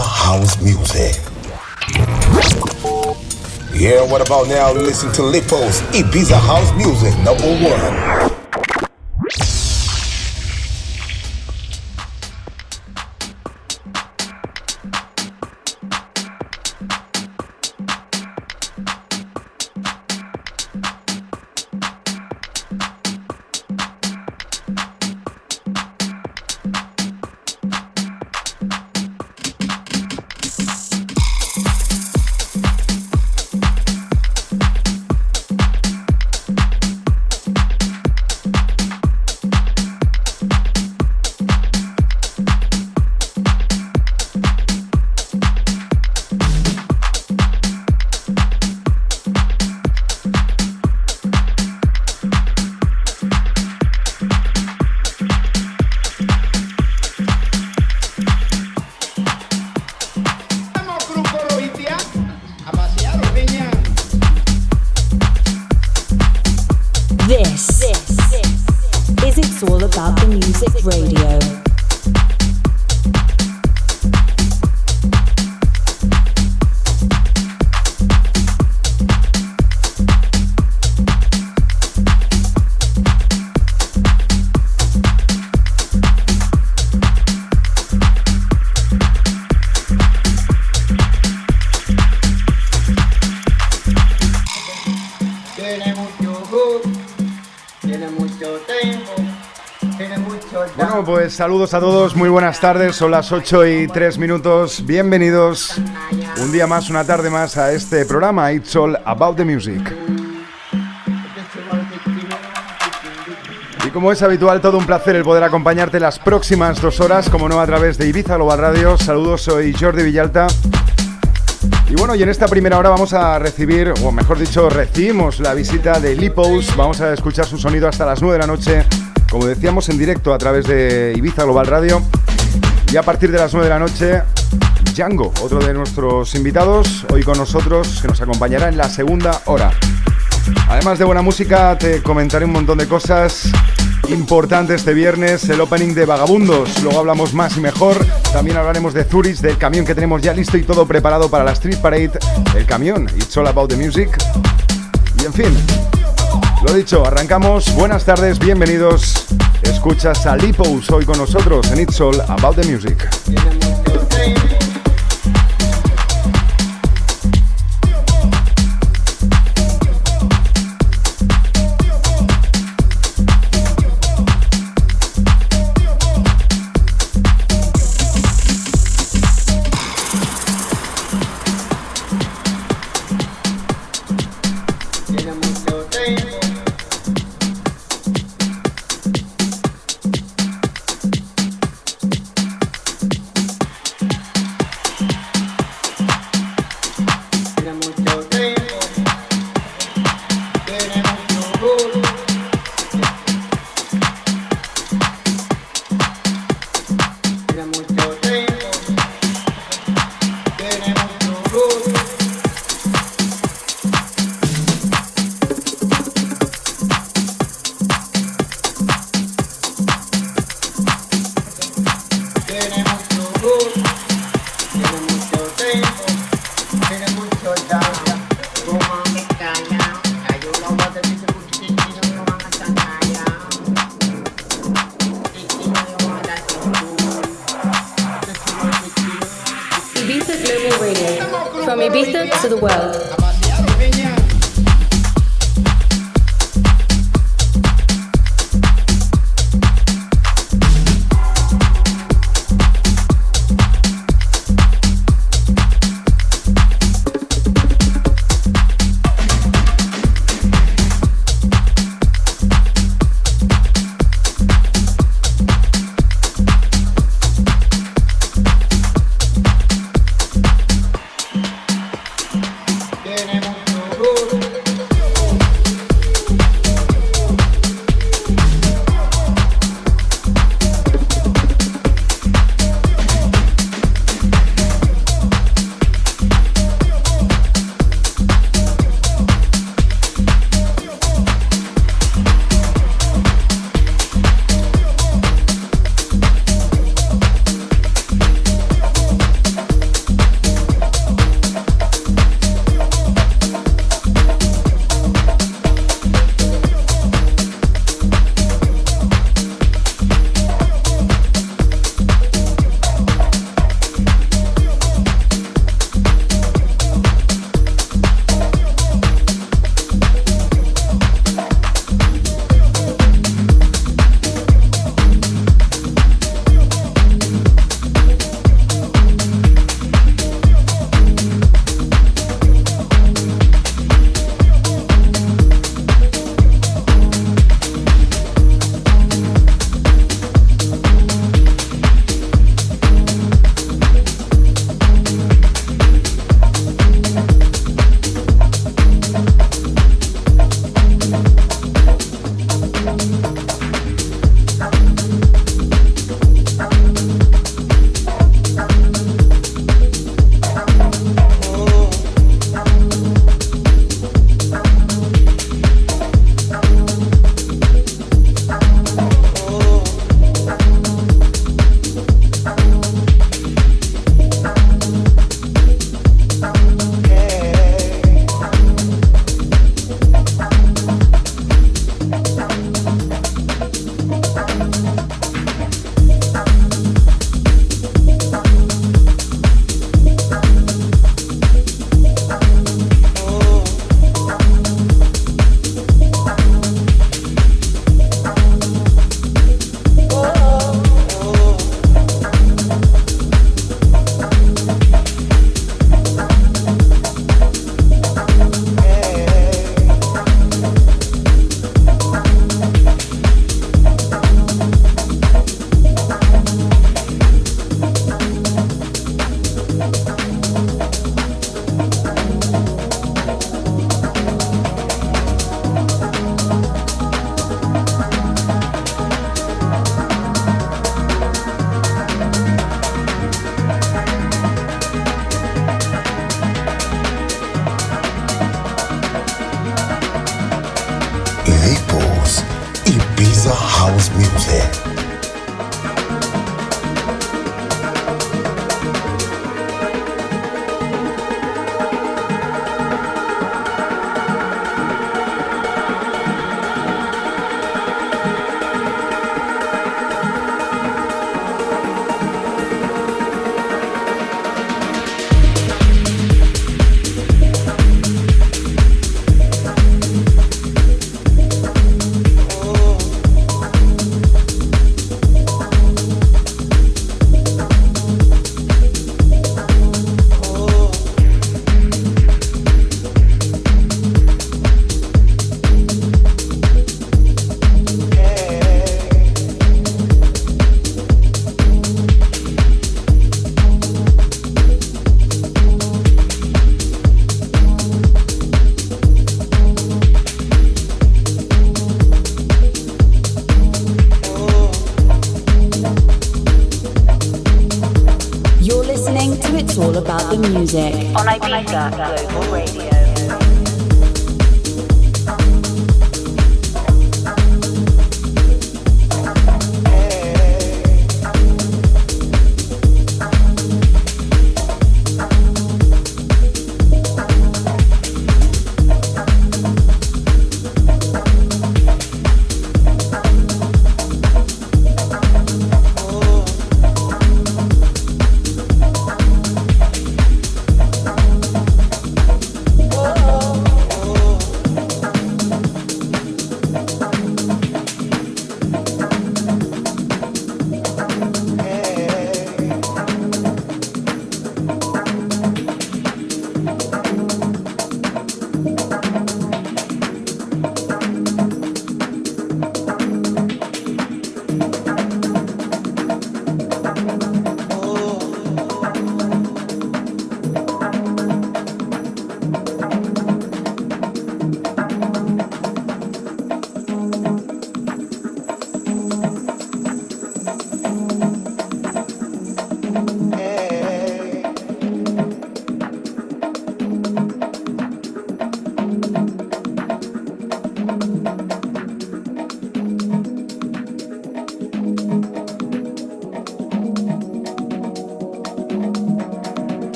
House music. Yeah, what about now? Listen to Lipos Ibiza house music number one. Saludos a todos, muy buenas tardes, son las 8 y 3 minutos, bienvenidos un día más, una tarde más a este programa It's All About the Music. Y como es habitual, todo un placer el poder acompañarte las próximas dos horas, como no a través de Ibiza Global Radio. Saludos, soy Jordi Villalta. Y bueno, y en esta primera hora vamos a recibir, o mejor dicho, recibimos la visita de Lipos. Vamos a escuchar su sonido hasta las 9 de la noche como decíamos, en directo a través de Ibiza Global Radio. Y a partir de las 9 de la noche, Django, otro de nuestros invitados, hoy con nosotros, que nos acompañará en la segunda hora. Además de buena música, te comentaré un montón de cosas importantes este viernes, el opening de Vagabundos, luego hablamos más y mejor, también hablaremos de Zurich, del camión que tenemos ya listo y todo preparado para la Street Parade, el camión, It's All About the Music, y en fin, lo dicho, arrancamos. Buenas tardes, bienvenidos. Escuchas a Lipos hoy con nosotros en It's All About the Music.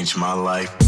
changed my life.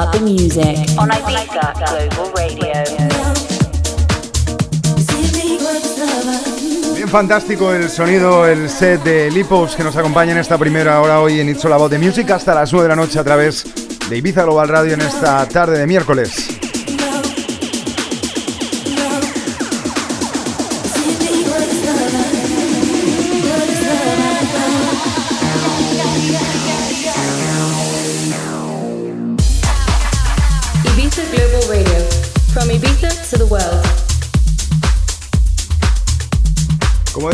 Music life. fantástico el sonido, el set de Lipos que nos acompaña en esta primera hora hoy en It's All About the Music hasta las 9 de la noche a través de Ibiza Global Radio en esta tarde de miércoles.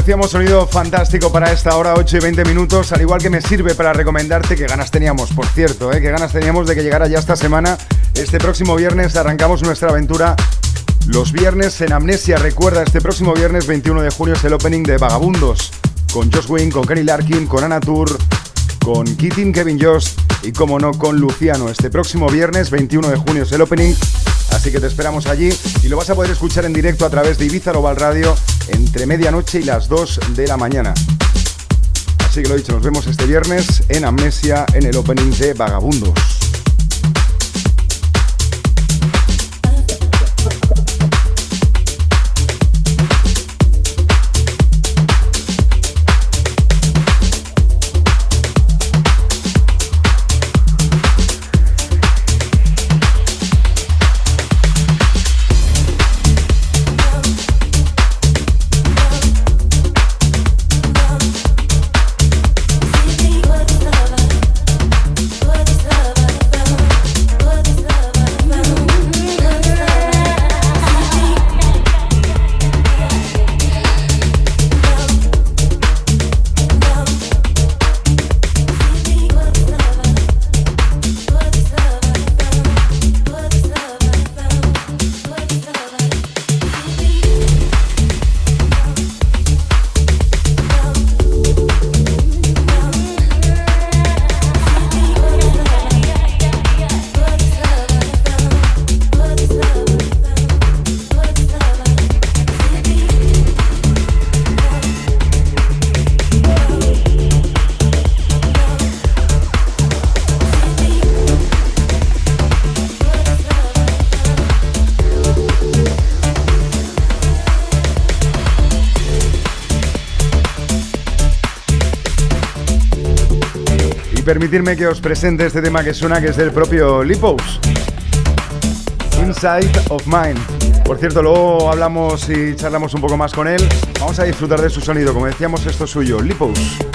Decíamos, sonido fantástico para esta hora, 8 y 20 minutos, al igual que me sirve para recomendarte que ganas teníamos, por cierto, ¿eh? que ganas teníamos de que llegara ya esta semana. Este próximo viernes arrancamos nuestra aventura los viernes en Amnesia. Recuerda, este próximo viernes 21 de junio es el opening de Vagabundos, con Josh Wing, con Kenny Larkin, con Anna Tour, con Keating, Kevin Jost y, como no, con Luciano. Este próximo viernes 21 de junio es el opening Así que te esperamos allí y lo vas a poder escuchar en directo a través de Ibiza Global Radio entre medianoche y las 2 de la mañana. Así que lo dicho, nos vemos este viernes en Amnesia en el opening de Vagabundos. Permitirme que os presente este tema que suena que es del propio Lipos. Inside of Mind. Por cierto, luego hablamos y charlamos un poco más con él. Vamos a disfrutar de su sonido. Como decíamos, esto es suyo, Lipos.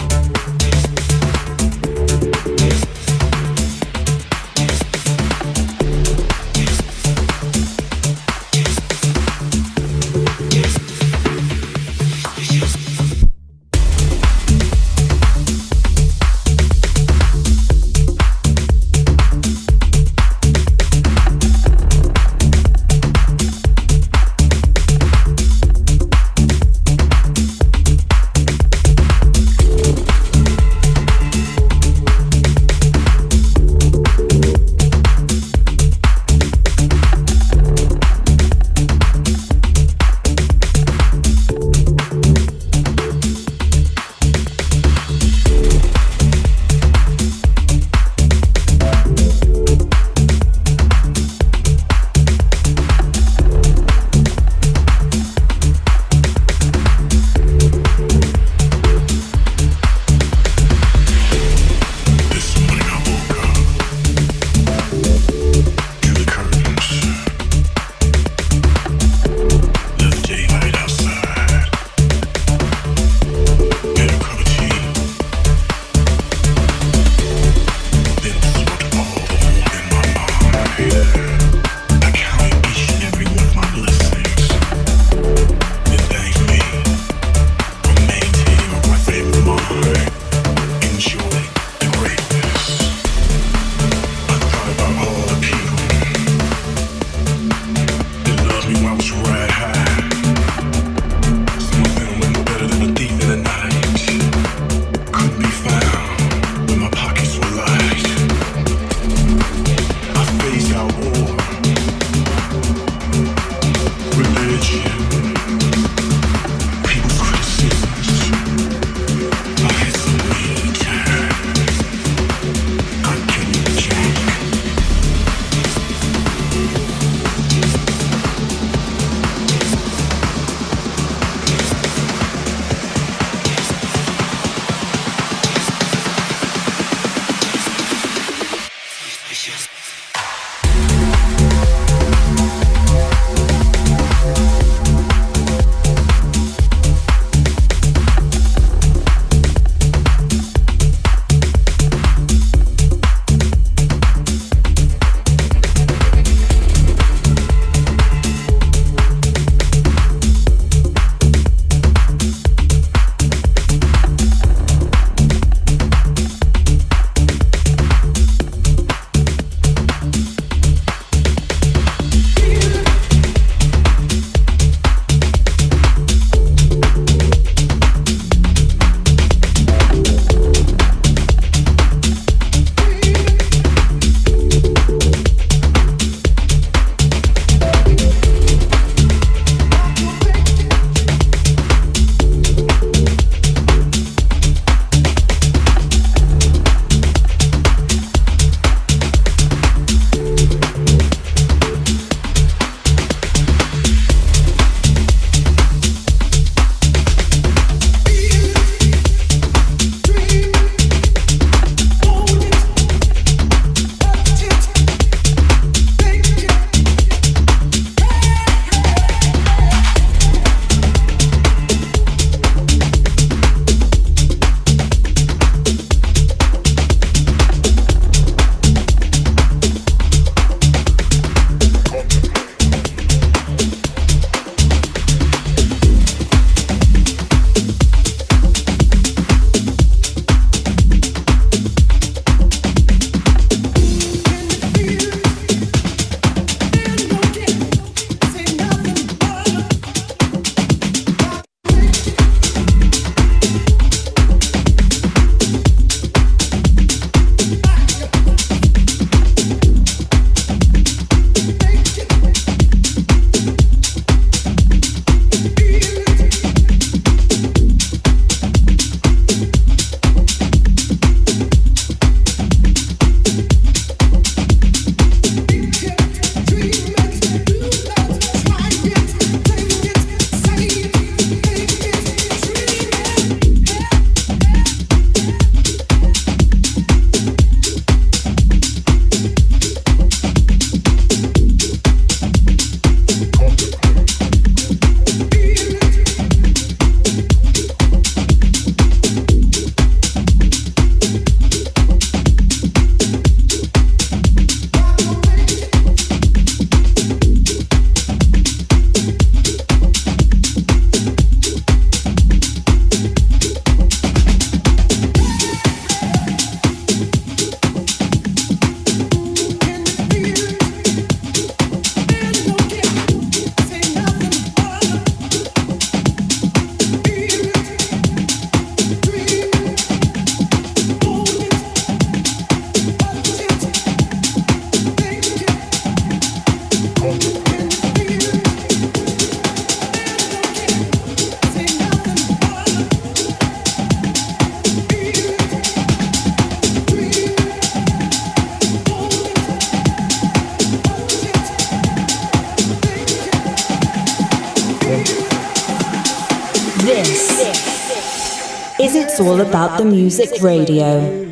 All About the Music Radio.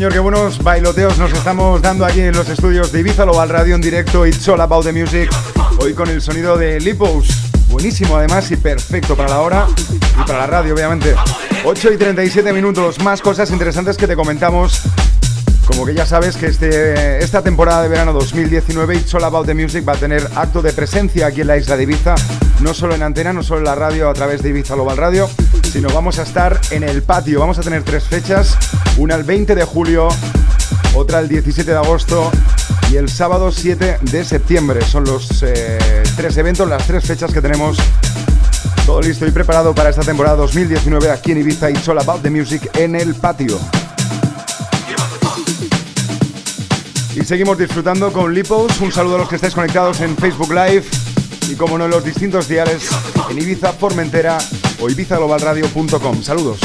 Señor, qué buenos bailoteos nos estamos dando aquí en los estudios de Ibiza Global Radio en directo It's All About the Music. Hoy con el sonido de Lipos. Buenísimo además y perfecto para la hora y para la radio, obviamente. 8 y 37 minutos, más cosas interesantes que te comentamos. Como que ya sabes que este, esta temporada de verano 2019 It's All About the Music va a tener acto de presencia aquí en la isla de Ibiza, no solo en antena, no solo en la radio a través de Ibiza Global Radio, sino vamos a estar en el patio. Vamos a tener tres fechas, una el 20 de julio, otra el 17 de agosto y el sábado 7 de septiembre. Son los eh, tres eventos, las tres fechas que tenemos. Todo listo y preparado para esta temporada 2019 aquí en Ibiza It's All About the Music en el patio. Y seguimos disfrutando con Lipos. Un saludo a los que estáis conectados en Facebook Live y como no en los distintos diales en Ibiza, Formentera o ibizaglobalradio.com. Saludos.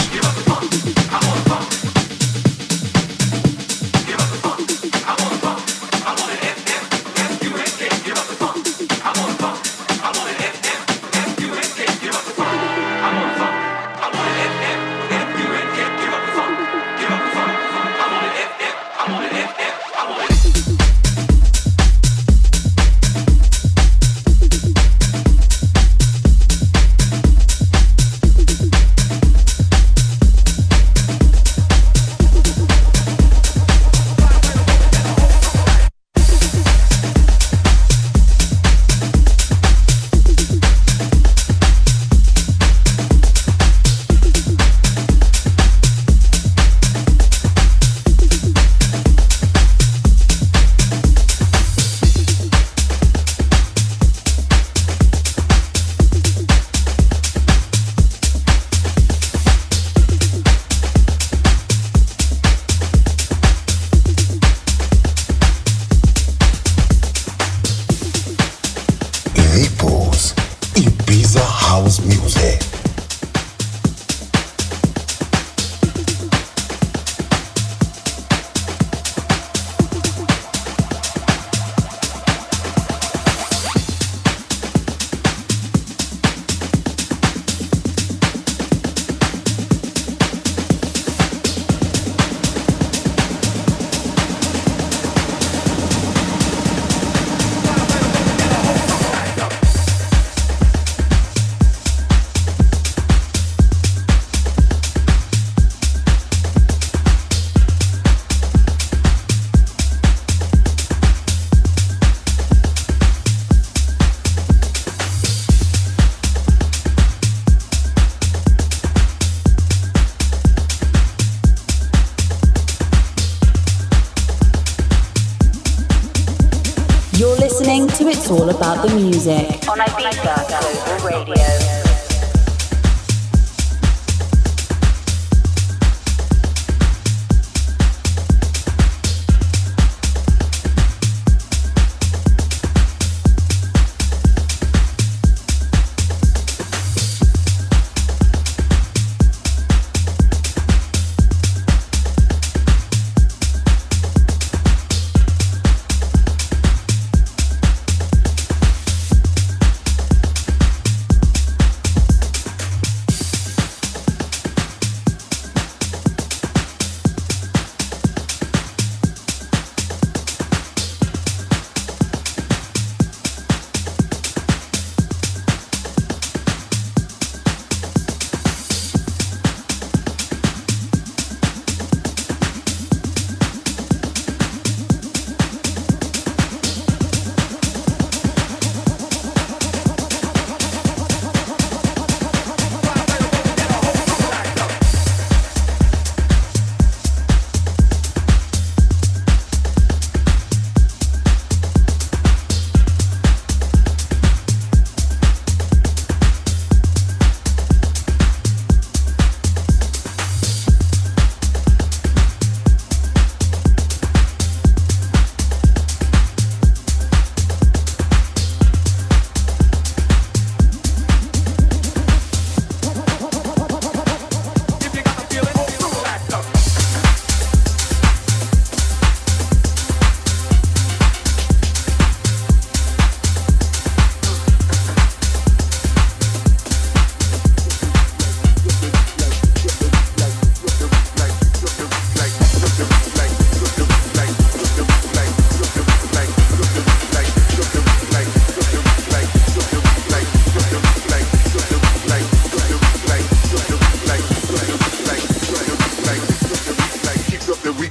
Music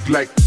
like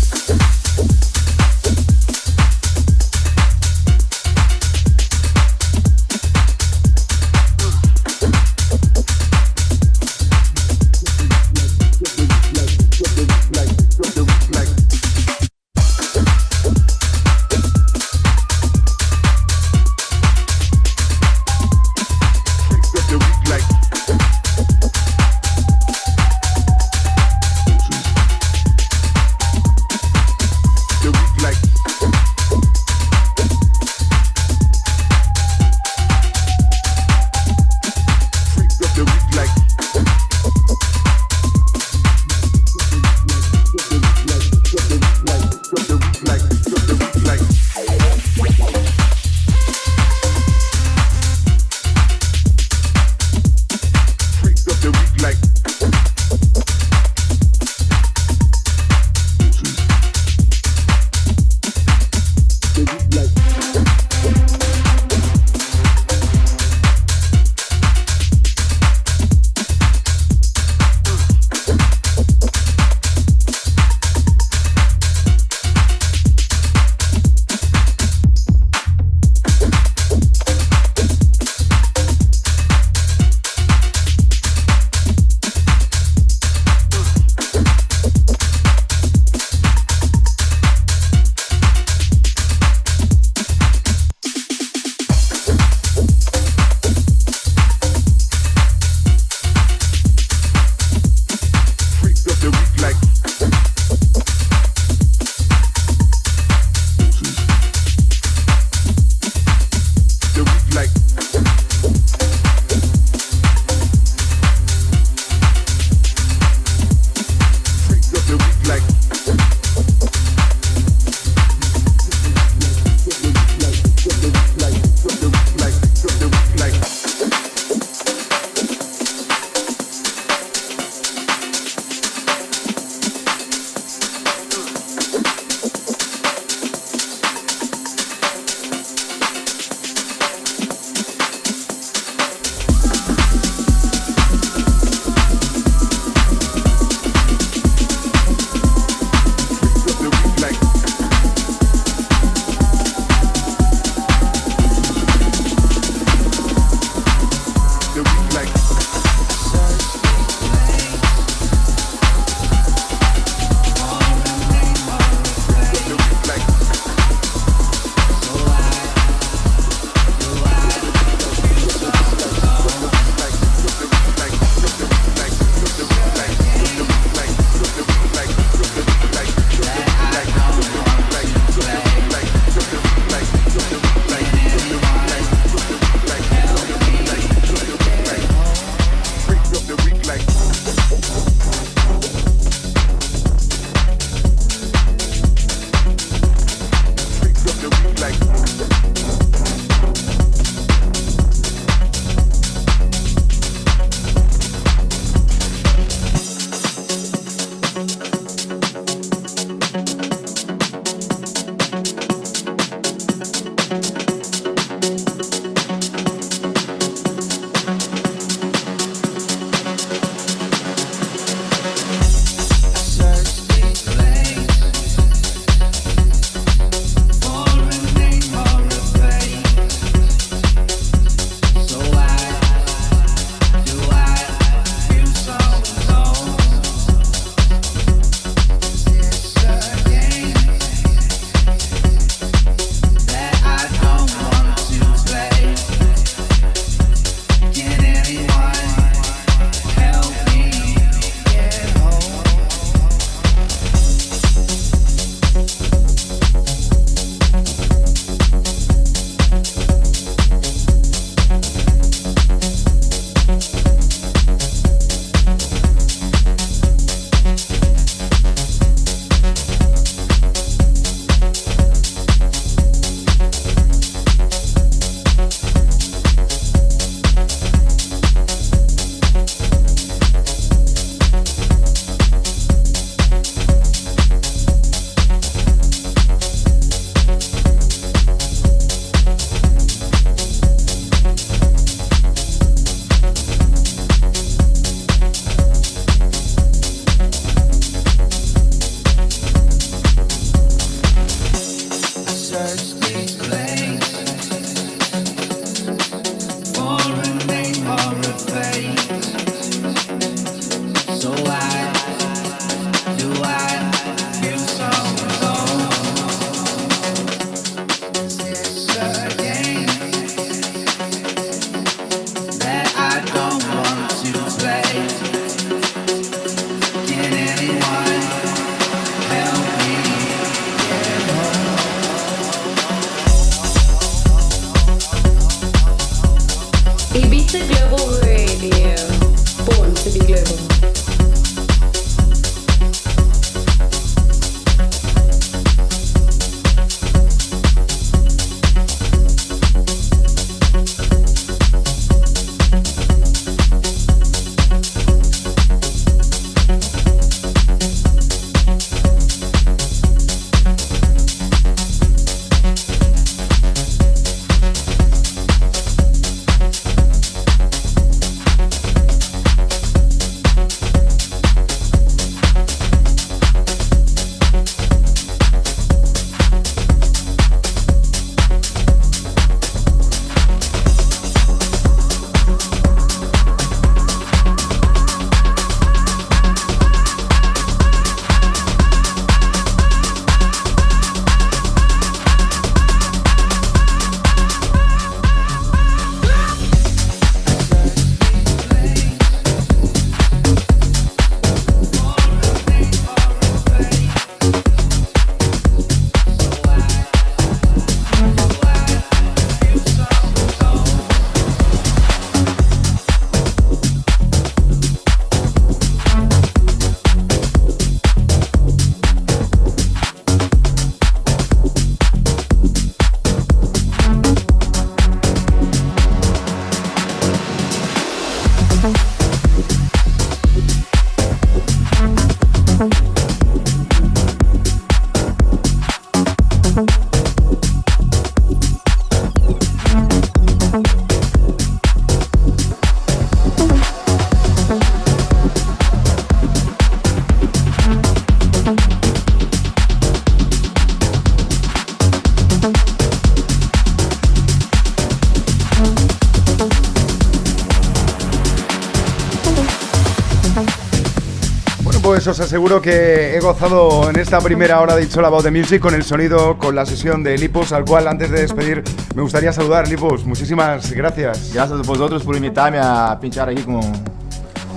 os aseguro que he gozado en esta primera hora de It's All the Music con el sonido, con la sesión de Lipos, al cual antes de despedir me gustaría saludar. Lipos, muchísimas gracias. Gracias a vosotros por invitarme a pinchar aquí con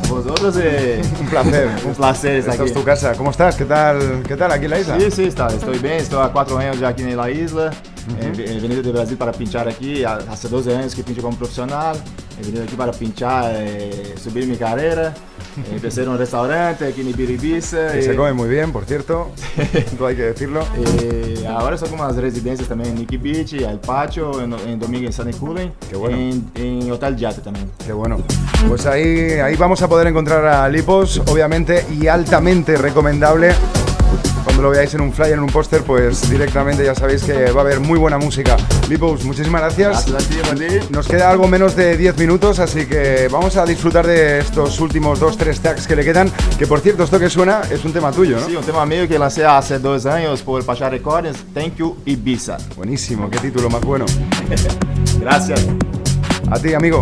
vosotros. Eh. Un placer. Un placer estar Esta es tu casa. ¿Cómo estás? ¿Qué tal, ¿Qué tal aquí en la isla? Sí, sí, está, estoy bien. Estoy a cuatro años ya aquí en la isla. He venido de Brasil para pinchar aquí. Hace 12 años que pincho como profesional. He venido aquí para pinchar, eh, subir mi carrera. Empecé en un restaurante aquí en Ibiribiza. Y se come muy bien, por cierto. Todo hay que decirlo. Y ahora son como las residencias también en Nicky Beach, El Pacho, en, en Domingo en Sunny Cooling. Qué bueno. En, en, Hotel Yate también. Qué bueno. Pues ahí, ahí vamos a poder encontrar a Lipos, obviamente, y altamente recomendable lo veáis en un flyer, en un póster, pues directamente ya sabéis que va a haber muy buena música. Lipos, muchísimas gracias. Nos queda algo menos de 10 minutos, así que vamos a disfrutar de estos últimos 2-3 tags que le quedan. Que por cierto, esto que suena es un tema tuyo, ¿no? Sí, un tema mío que lancé hace dos años por Pacha Recordings, Thank You Ibiza. Buenísimo, qué título más bueno. gracias. A ti, amigo.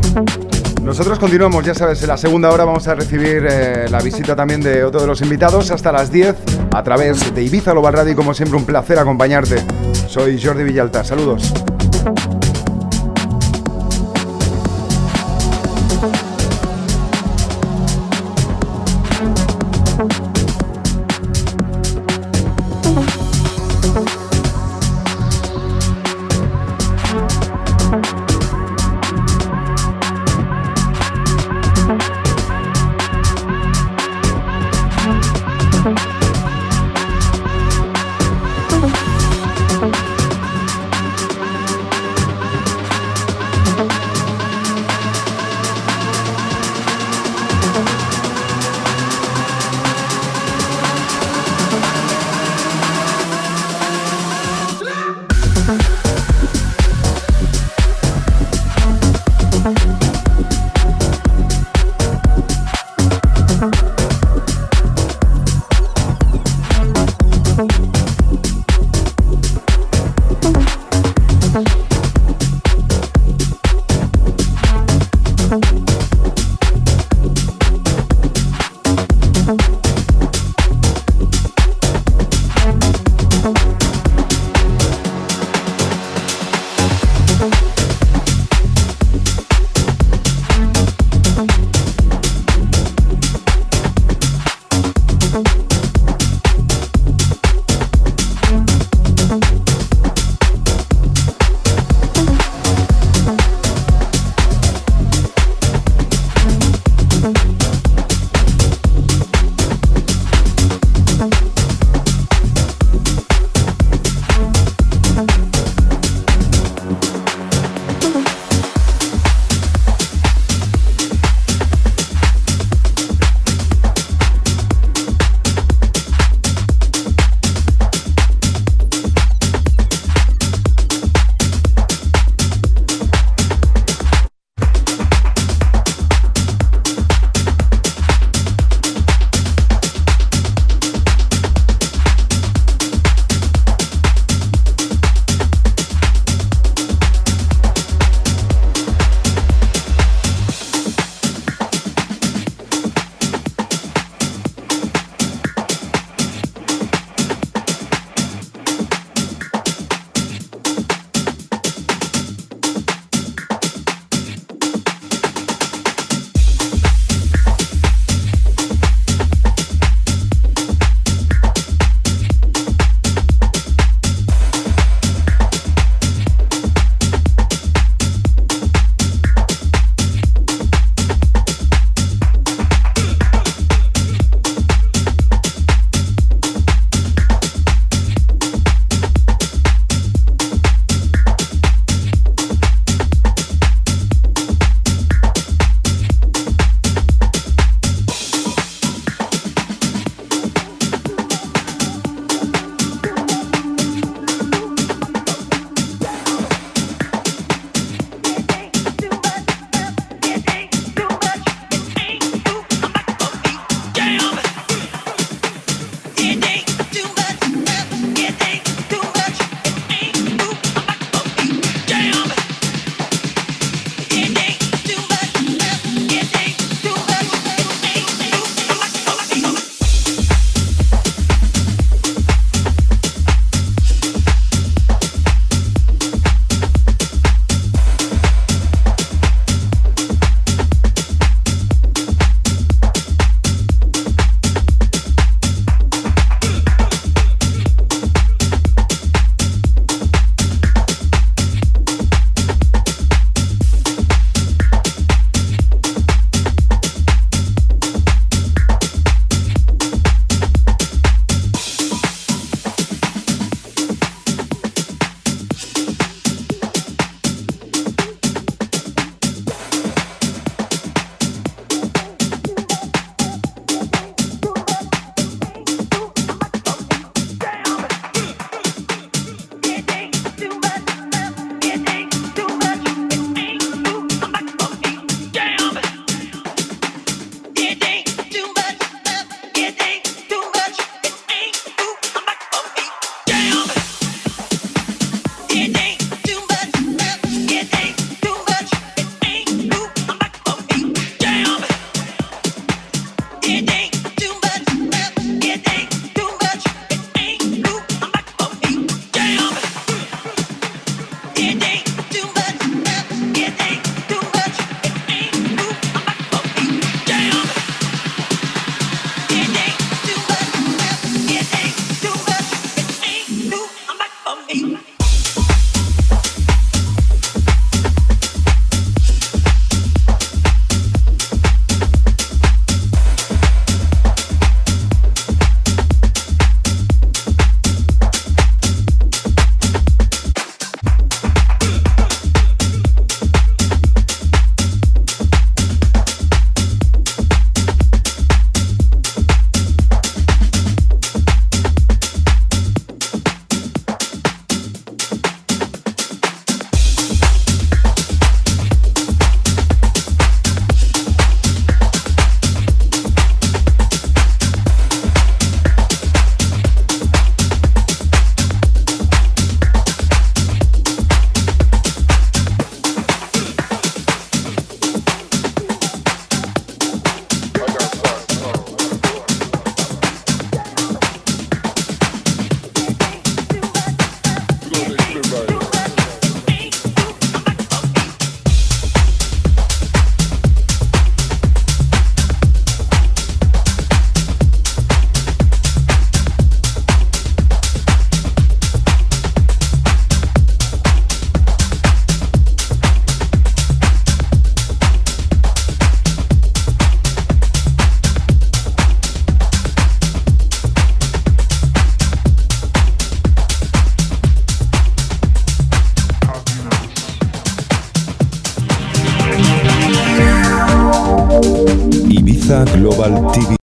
Nosotros continuamos, ya sabes, en la segunda hora vamos a recibir eh, la visita también de otro de los invitados hasta las 10 a través de Ibiza Global Radio y como siempre un placer acompañarte. Soy Jordi Villalta, saludos.